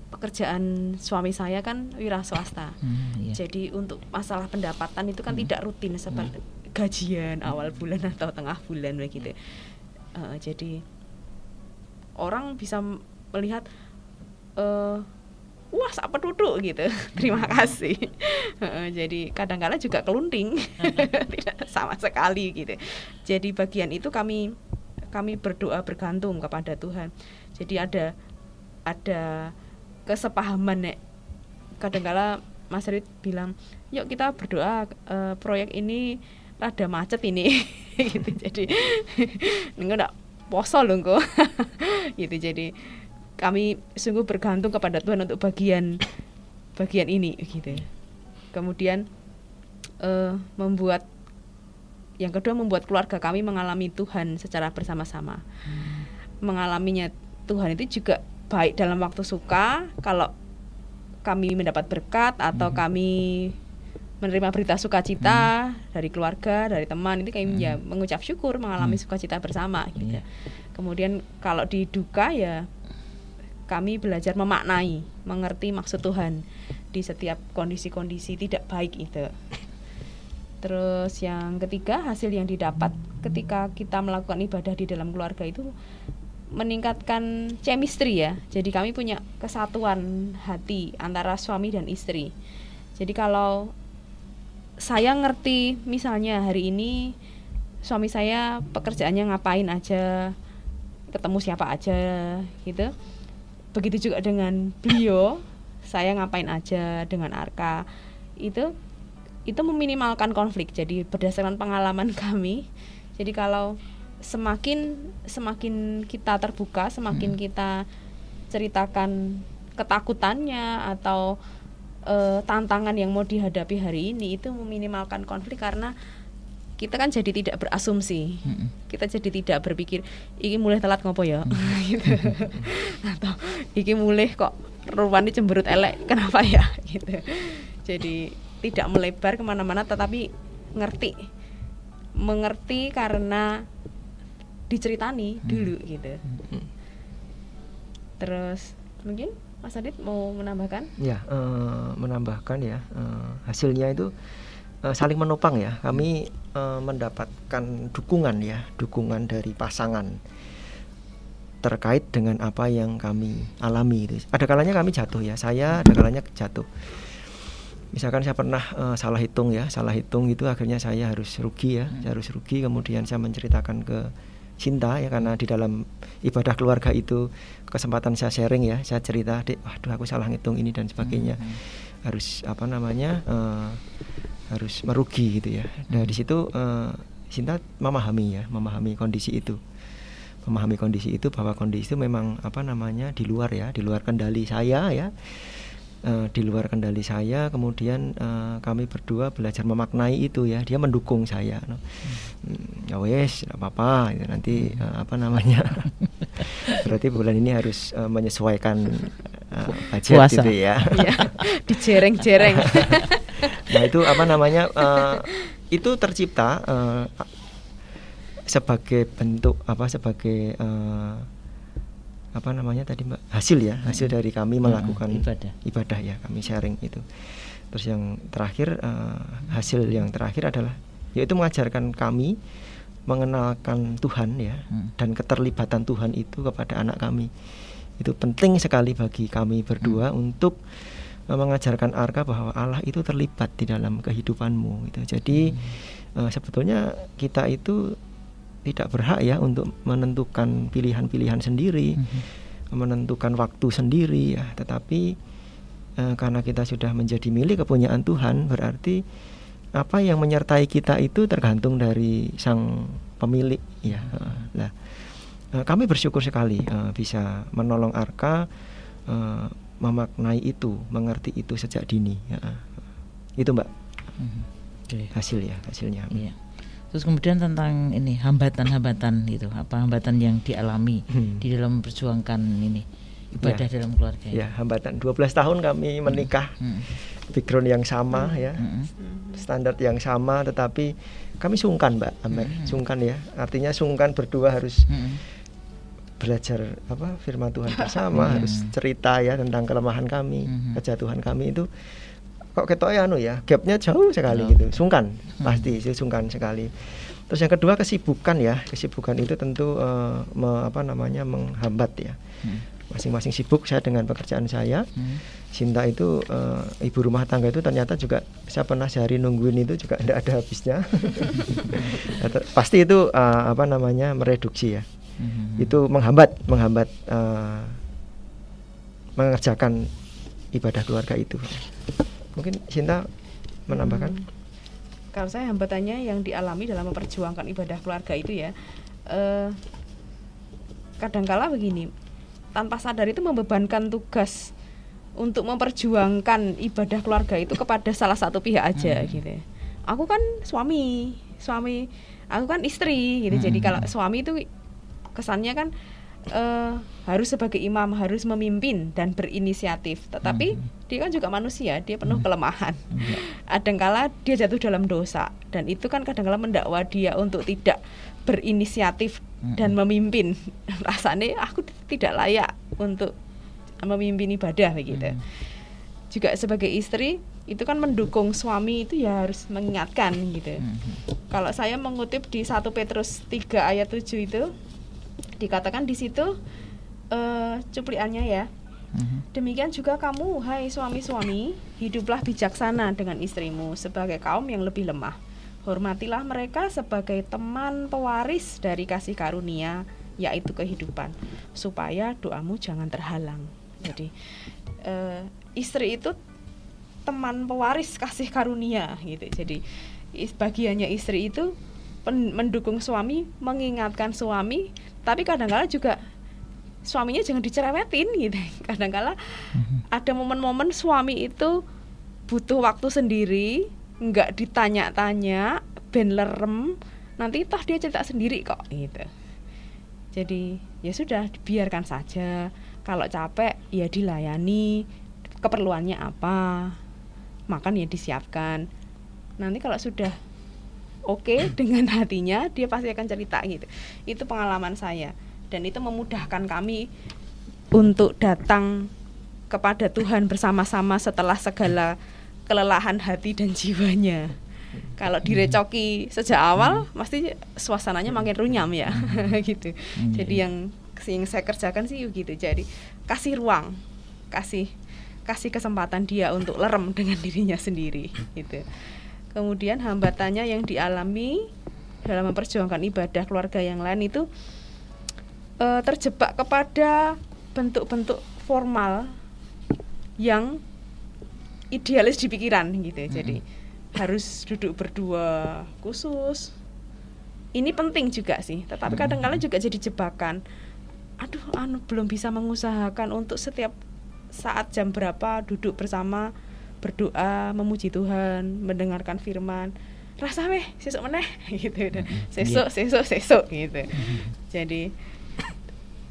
C: pekerjaan suami saya kan wira swasta.
A: Hmm, iya.
C: Jadi untuk masalah pendapatan itu kan
A: Hmm.
C: tidak rutin seperti gajian awal bulan atau tengah bulan begitu. Eh, jadi orang bisa melihat eh wah apa duduk gitu. Terima kasih. Eh, jadi kadang-kala juga kelunting. tidak sama sekali gitu. Jadi bagian itu kami kami berdoa bergantung kepada Tuhan. Jadi ada ada kesepahaman nek kadangkala Mas Rid bilang yuk kita berdoa eh, proyek ini rada macet ini gitu jadi enggak poso loh gitu jadi kami sungguh bergantung kepada Tuhan untuk bagian bagian ini gitu kemudian eh, membuat yang kedua membuat keluarga kami mengalami Tuhan secara bersama-sama mengalaminya Tuhan itu juga baik dalam waktu suka kalau kami mendapat berkat atau
A: Mhm.
C: kami menerima berita sukacita dari keluarga dari teman itu kami ya mengucap syukur mengalami
A: Mhm.
C: sukacita bersama gitu
A: Iya.
C: kemudian kalau di duka ya kami belajar memaknai mengerti maksud Tuhan di setiap kondisi-kondisi tidak baik itu terus yang ketiga hasil yang didapat ketika kita melakukan ibadah di dalam keluarga itu meningkatkan chemistry ya. Jadi kami punya kesatuan hati antara suami dan istri. Jadi kalau saya ngerti misalnya hari ini suami saya pekerjaannya ngapain aja, ketemu siapa aja gitu. Begitu juga dengan beliau, saya ngapain aja dengan Arka. Itu itu meminimalkan konflik. Jadi berdasarkan pengalaman kami, jadi kalau semakin semakin kita terbuka, semakin hmm. kita ceritakan ketakutannya atau uh, tantangan yang mau dihadapi hari ini itu meminimalkan konflik karena kita kan jadi tidak berasumsi, hmm. kita jadi tidak berpikir iki mulai telat ngopo ya, hmm. gitu. atau iki mulai kok rupanya cemberut elek kenapa ya, gitu. Jadi tidak melebar ke mana-mana, tetapi ngerti, mengerti karena diceritani hmm. dulu gitu hmm. terus mungkin Mas Adit mau menambahkan
B: ya uh, menambahkan ya uh, hasilnya itu uh, saling menopang ya. Kami uh, mendapatkan dukungan ya dukungan dari pasangan terkait dengan apa yang kami alami itu. Ada kalanya kami jatuh ya saya ada kalanya jatuh. Misalkan saya pernah uh, salah hitung ya salah hitung itu akhirnya saya harus rugi ya hmm. saya harus rugi. Kemudian saya menceritakan ke cinta ya karena di dalam ibadah keluarga itu kesempatan saya sharing ya saya cerita dek waduh aku salah ngitung ini dan sebagainya. Hmm. harus apa namanya uh, harus merugi gitu ya nah di situ uh, cinta memahami ya memahami kondisi itu memahami kondisi itu bahwa kondisi itu memang apa namanya di luar ya di luar kendali saya ya uh, di luar kendali saya kemudian uh, kami berdua belajar memaknai itu ya dia mendukung saya no. hmm. ya wes tidak apa-apa gitu. nanti uh, apa namanya berarti bulan ini harus uh, menyesuaikan uh, budget Puasa. gitu ya,
C: ya dijereng-jereng
B: nah itu apa namanya uh, itu tercipta uh, sebagai bentuk apa sebagai uh, apa namanya tadi mbak hasil ya hasil hmm. dari kami hmm, melakukan hmm, ibadah ibadah ya kami sharing itu terus yang terakhir uh, hasil yang terakhir adalah yaitu mengajarkan kami mengenalkan Tuhan ya hmm. dan keterlibatan Tuhan itu kepada anak kami itu penting sekali bagi kami berdua hmm. untuk mengajarkan Arka bahwa Allah itu terlibat di dalam kehidupanmu gitu jadi hmm. uh, sebetulnya kita itu tidak berhak ya untuk menentukan pilihan-pilihan sendiri, mm-hmm. menentukan waktu sendiri ya. Tetapi eh, karena kita sudah menjadi milik kepunyaan Tuhan, berarti apa yang menyertai kita itu tergantung dari sang pemilik ya. Nah, eh, kami bersyukur sekali eh, bisa menolong Arka eh, memaknai itu, mengerti itu sejak dini. Ya. Itu Mbak. Mm-hmm. Okay. Hasil ya, hasilnya.
A: Yeah. Terus kemudian tentang ini hambatan-hambatan itu, apa hambatan yang dialami hmm. di dalam memperjuangkan ini ibadah ya. dalam keluarga.
B: Ya, hambatan 12 tahun kami menikah. Hmm. Background yang sama hmm. ya. Hmm. Standar yang sama tetapi kami sungkan, Mbak. Hmm. Sungkan ya. Artinya sungkan berdua harus hmm. Belajar apa firman Tuhan bersama, hmm. harus cerita ya tentang kelemahan kami, hmm. kejatuhan kami itu kok ketok anu ya gapnya jauh sekali gitu sungkan hmm. pasti sih sungkan sekali terus yang kedua kesibukan ya kesibukan itu tentu uh, me, apa namanya menghambat ya hmm. masing-masing sibuk saya dengan pekerjaan saya hmm. Cinta itu uh, ibu rumah tangga itu ternyata juga saya pernah sehari nungguin itu juga tidak ada habisnya pasti itu uh, apa namanya mereduksi ya hmm. itu menghambat menghambat uh, mengerjakan ibadah keluarga itu Mungkin Sinta menambahkan? Hmm.
C: Kalau saya hambatannya yang dialami dalam memperjuangkan ibadah keluarga itu ya, eh, kadangkala begini, tanpa sadar itu membebankan tugas untuk memperjuangkan ibadah keluarga itu kepada salah satu pihak aja hmm. gitu. Ya. Aku kan suami, suami, aku kan istri gitu. Hmm. Jadi kalau suami itu kesannya kan uh, harus sebagai imam harus memimpin dan berinisiatif tetapi hmm. dia kan juga manusia dia penuh hmm. kelemahan hmm. kadangkala dia jatuh dalam dosa dan itu kan kadangkala mendakwa dia untuk tidak berinisiatif dan memimpin rasanya aku tidak layak untuk memimpin ibadah begitu hmm. juga sebagai istri itu kan mendukung suami itu ya harus mengingatkan gitu hmm. kalau saya mengutip di 1 Petrus 3 ayat 7 itu dikatakan di situ uh, cupliannya ya hmm. Demikian juga kamu, hai suami-suami, hiduplah bijaksana dengan istrimu sebagai kaum yang lebih lemah Hormatilah mereka sebagai teman pewaris dari kasih karunia, yaitu kehidupan, supaya doamu jangan terhalang. Jadi, uh, istri itu teman pewaris kasih karunia, gitu. Jadi, bagiannya istri itu mendukung suami, mengingatkan suami, tapi kadang-kala juga suaminya jangan dicerewetin gitu. Kadang-kala mm-hmm. ada momen-momen suami itu butuh waktu sendiri nggak ditanya-tanya ben lerem nanti toh dia cerita sendiri kok gitu jadi ya sudah biarkan saja kalau capek ya dilayani keperluannya apa makan ya disiapkan nanti kalau sudah oke okay dengan hatinya dia pasti akan cerita gitu itu pengalaman saya dan itu memudahkan kami untuk datang kepada Tuhan bersama-sama setelah segala kelelahan hati dan jiwanya. Kalau hmm. direcoki sejak awal, hmm. pasti suasananya makin runyam ya, hmm. gitu. Jadi yang yang saya kerjakan sih gitu. Jadi kasih ruang, kasih kasih kesempatan dia untuk lerem dengan dirinya sendiri, gitu. Kemudian hambatannya yang dialami dalam memperjuangkan ibadah keluarga yang lain itu e, terjebak kepada bentuk-bentuk formal yang idealis di pikiran gitu ya. jadi harus duduk berdua khusus. Ini penting juga sih tetapi kadang-kadang juga jadi jebakan. Aduh anu belum bisa mengusahakan untuk setiap saat jam berapa duduk bersama berdoa memuji Tuhan mendengarkan firman. Rasa weh sesuk meneh gitu. Dan sesuk yeah. sesuk sesuk gitu. Jadi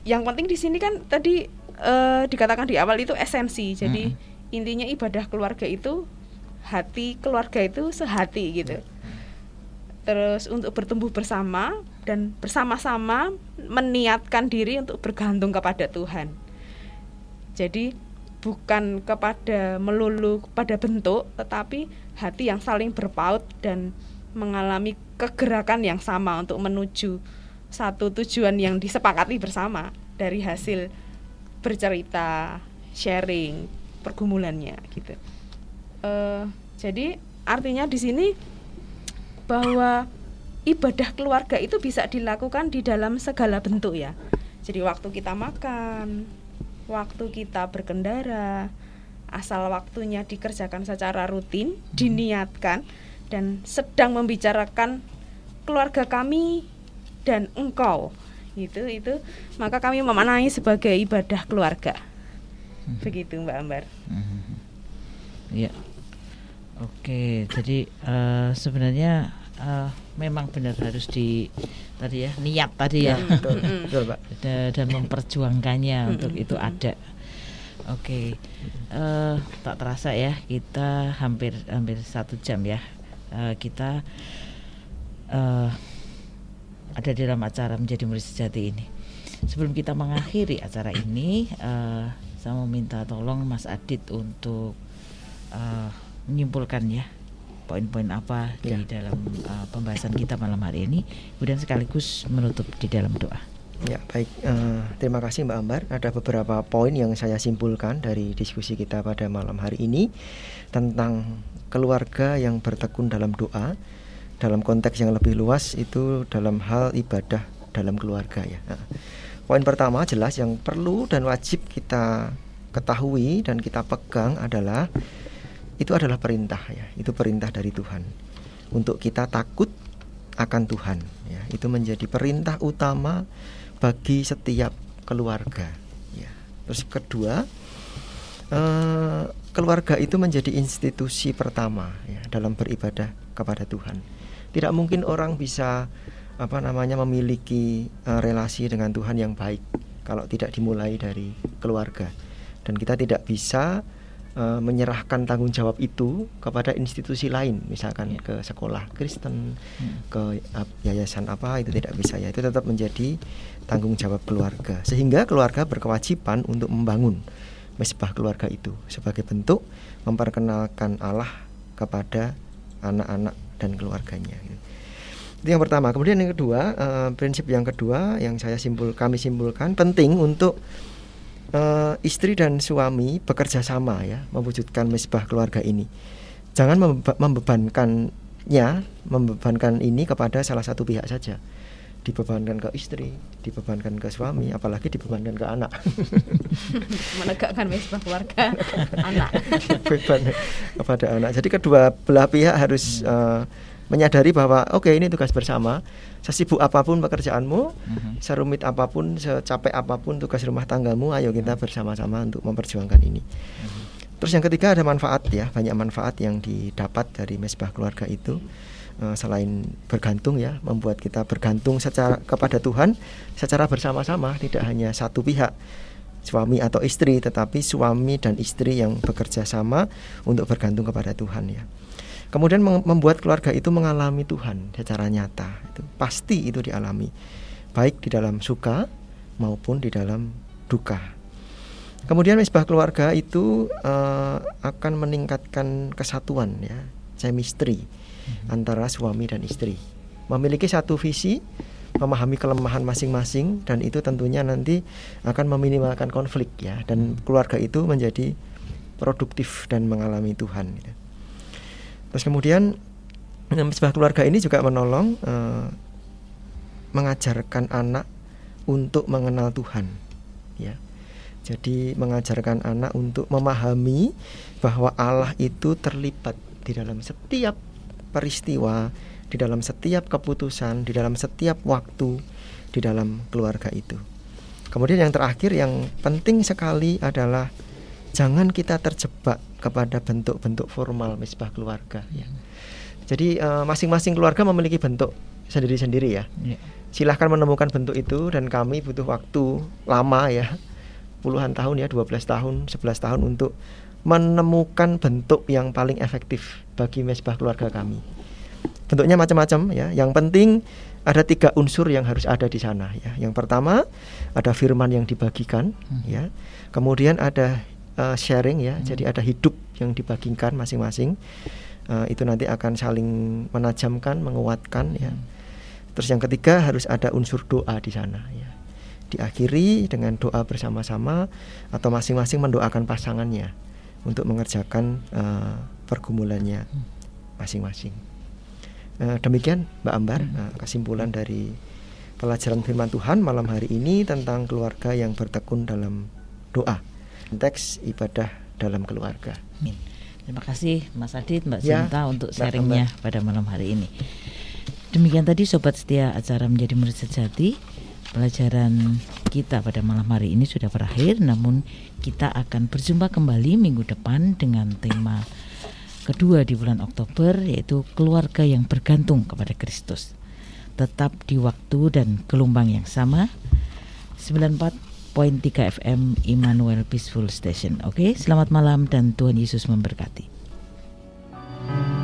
C: yang penting di sini kan tadi uh, dikatakan di awal itu esensi. Jadi mm intinya ibadah keluarga itu hati keluarga itu sehati gitu. Terus untuk bertumbuh bersama dan bersama-sama meniatkan diri untuk bergantung kepada Tuhan. Jadi bukan kepada melulu pada bentuk tetapi hati yang saling berpaut dan mengalami kegerakan yang sama untuk menuju satu tujuan yang disepakati bersama dari hasil bercerita sharing pergumulannya gitu. Uh, jadi artinya di sini bahwa ibadah keluarga itu bisa dilakukan di dalam segala bentuk ya. Jadi waktu kita makan, waktu kita berkendara, asal waktunya dikerjakan secara rutin, diniatkan dan sedang membicarakan keluarga kami dan engkau. Itu itu. Maka kami memanai sebagai ibadah keluarga. Begitu Mbak Ambar.
A: Ya, oke. Jadi uh, sebenarnya uh, memang benar harus di tadi ya niat tadi ya, ya betul, betul, Pak. dan memperjuangkannya untuk itu ada. Oke, uh, tak terasa ya kita hampir hampir satu jam ya. Uh, kita uh, ada di dalam acara menjadi murid sejati ini. Sebelum kita mengakhiri acara ini, uh, saya mau minta tolong Mas Adit untuk uh, menyimpulkan ya poin-poin apa ya. di dalam uh, pembahasan kita malam hari ini, kemudian sekaligus menutup di dalam doa.
B: Ya baik, uh, terima kasih Mbak Ambar. Ada beberapa poin yang saya simpulkan dari diskusi kita pada malam hari ini tentang keluarga yang bertekun dalam doa. Dalam konteks yang lebih luas itu dalam hal ibadah dalam keluarga ya. Nah, Poin pertama jelas yang perlu dan wajib kita ketahui dan kita pegang adalah itu adalah perintah ya, itu perintah dari Tuhan untuk kita takut akan Tuhan ya. Itu menjadi perintah utama bagi setiap keluarga ya. Terus kedua eh, keluarga itu menjadi institusi pertama ya dalam beribadah kepada Tuhan. Tidak mungkin orang bisa apa namanya memiliki uh, relasi dengan Tuhan yang baik kalau tidak dimulai dari keluarga dan kita tidak bisa uh, menyerahkan tanggung jawab itu kepada institusi lain, misalkan
A: Ya.
B: ke sekolah Kristen,
A: Hmm.
B: ke yayasan apa itu tidak bisa ya. Itu tetap menjadi tanggung jawab keluarga. Sehingga keluarga berkewajiban untuk membangun mesbah keluarga itu sebagai bentuk memperkenalkan Allah kepada anak-anak dan keluarganya. Itu yang pertama. Kemudian yang kedua, eh, prinsip yang kedua yang saya simpul kami simpulkan penting untuk eh, istri dan suami bekerja sama ya mewujudkan mesbah keluarga ini. Jangan membeba- membebankannya, membebankan ini kepada salah satu pihak saja. Dibebankan ke istri, dibebankan ke suami, apalagi dibebankan ke anak.
C: menegakkan mesbah keluarga anak
B: beban kepada anak. Jadi kedua belah pihak harus eh, menyadari bahwa oke ini tugas bersama. Sesibuk apa pun pekerjaanmu,
A: Mhm.
B: serumit apa pun, secapek apa pun tugas rumah tanggamu, ayo kita bersama-sama untuk memperjuangkan ini. Terus yang ketiga ada manfaat ya, banyak manfaat yang didapat dari mesbah keluarga itu. Eh, selain bergantung ya, membuat kita bergantung secara kepada Tuhan secara bersama-sama, tidak hanya satu pihak suami atau istri, tetapi suami dan istri yang bekerja sama untuk bergantung kepada Tuhan ya. Kemudian mem- membuat keluarga itu mengalami Tuhan secara nyata, itu pasti itu dialami, baik di dalam suka maupun di dalam duka. Kemudian mesbah keluarga itu eh, akan meningkatkan kesatuan ya, chemistry antara suami dan istri. Memiliki satu visi, memahami kelemahan masing-masing dan itu tentunya nanti akan meminimalkan konflik ya dan keluarga itu menjadi produktif dan mengalami Tuhan. gitu. Terus kemudian eh, mesbah keluarga ini juga menolong eh, mengajarkan anak untuk mengenal Tuhan, ya. Jadi mengajarkan anak untuk memahami bahwa Allah itu terlibat di dalam setiap peristiwa, di dalam setiap keputusan, di dalam setiap waktu di dalam keluarga itu. Kemudian yang terakhir yang penting sekali adalah jangan kita terjebak kepada bentuk-bentuk formal mesbah keluarga ya. Jadi eh, masing-masing keluarga memiliki bentuk sendiri-sendiri ya.
A: Ya.
B: Silahkan menemukan bentuk itu dan kami butuh waktu lama ya. Puluhan tahun ya, 12 tahun, 11 tahun untuk menemukan bentuk yang paling efektif bagi mesbah keluarga kami. Bentuknya macam-macam ya. Yang penting ada tiga unsur yang harus ada di sana ya. Yang pertama ada firman yang dibagikan
A: Hmm.
B: ya. Kemudian ada eh, sharing ya. Jadi ada hidup yang dibagikan masing-masing. Eh, itu nanti akan saling menajamkan, menguatkan ya. Terus yang ketiga harus ada unsur doa di sana ya. Diakhiri dengan doa bersama-sama atau masing-masing mendoakan pasangannya untuk mengerjakan eh, pergumulannya masing-masing. Eh, demikian Mbak Ambar eh, kesimpulan dari pelajaran firman Tuhan malam hari ini tentang keluarga yang bertekun dalam doa. Teks ibadah dalam keluarga.
A: Amin. Terima kasih Mas Adit, Mbak
B: Ya,
A: Sinta untuk
B: Mbak
A: sharingnya pada malam hari ini. Demikian tadi Sobat Setia acara menjadi murid sejati. Pelajaran kita pada malam hari ini sudah berakhir, namun kita akan berjumpa kembali minggu depan dengan tema kedua di bulan Oktober yaitu keluarga yang bergantung kepada Kristus. Tetap di waktu dan gelombang yang sama 101.3 FM Immanuel Peaceful Station. Oke, okay? selamat malam dan Tuhan Yesus memberkati. thank you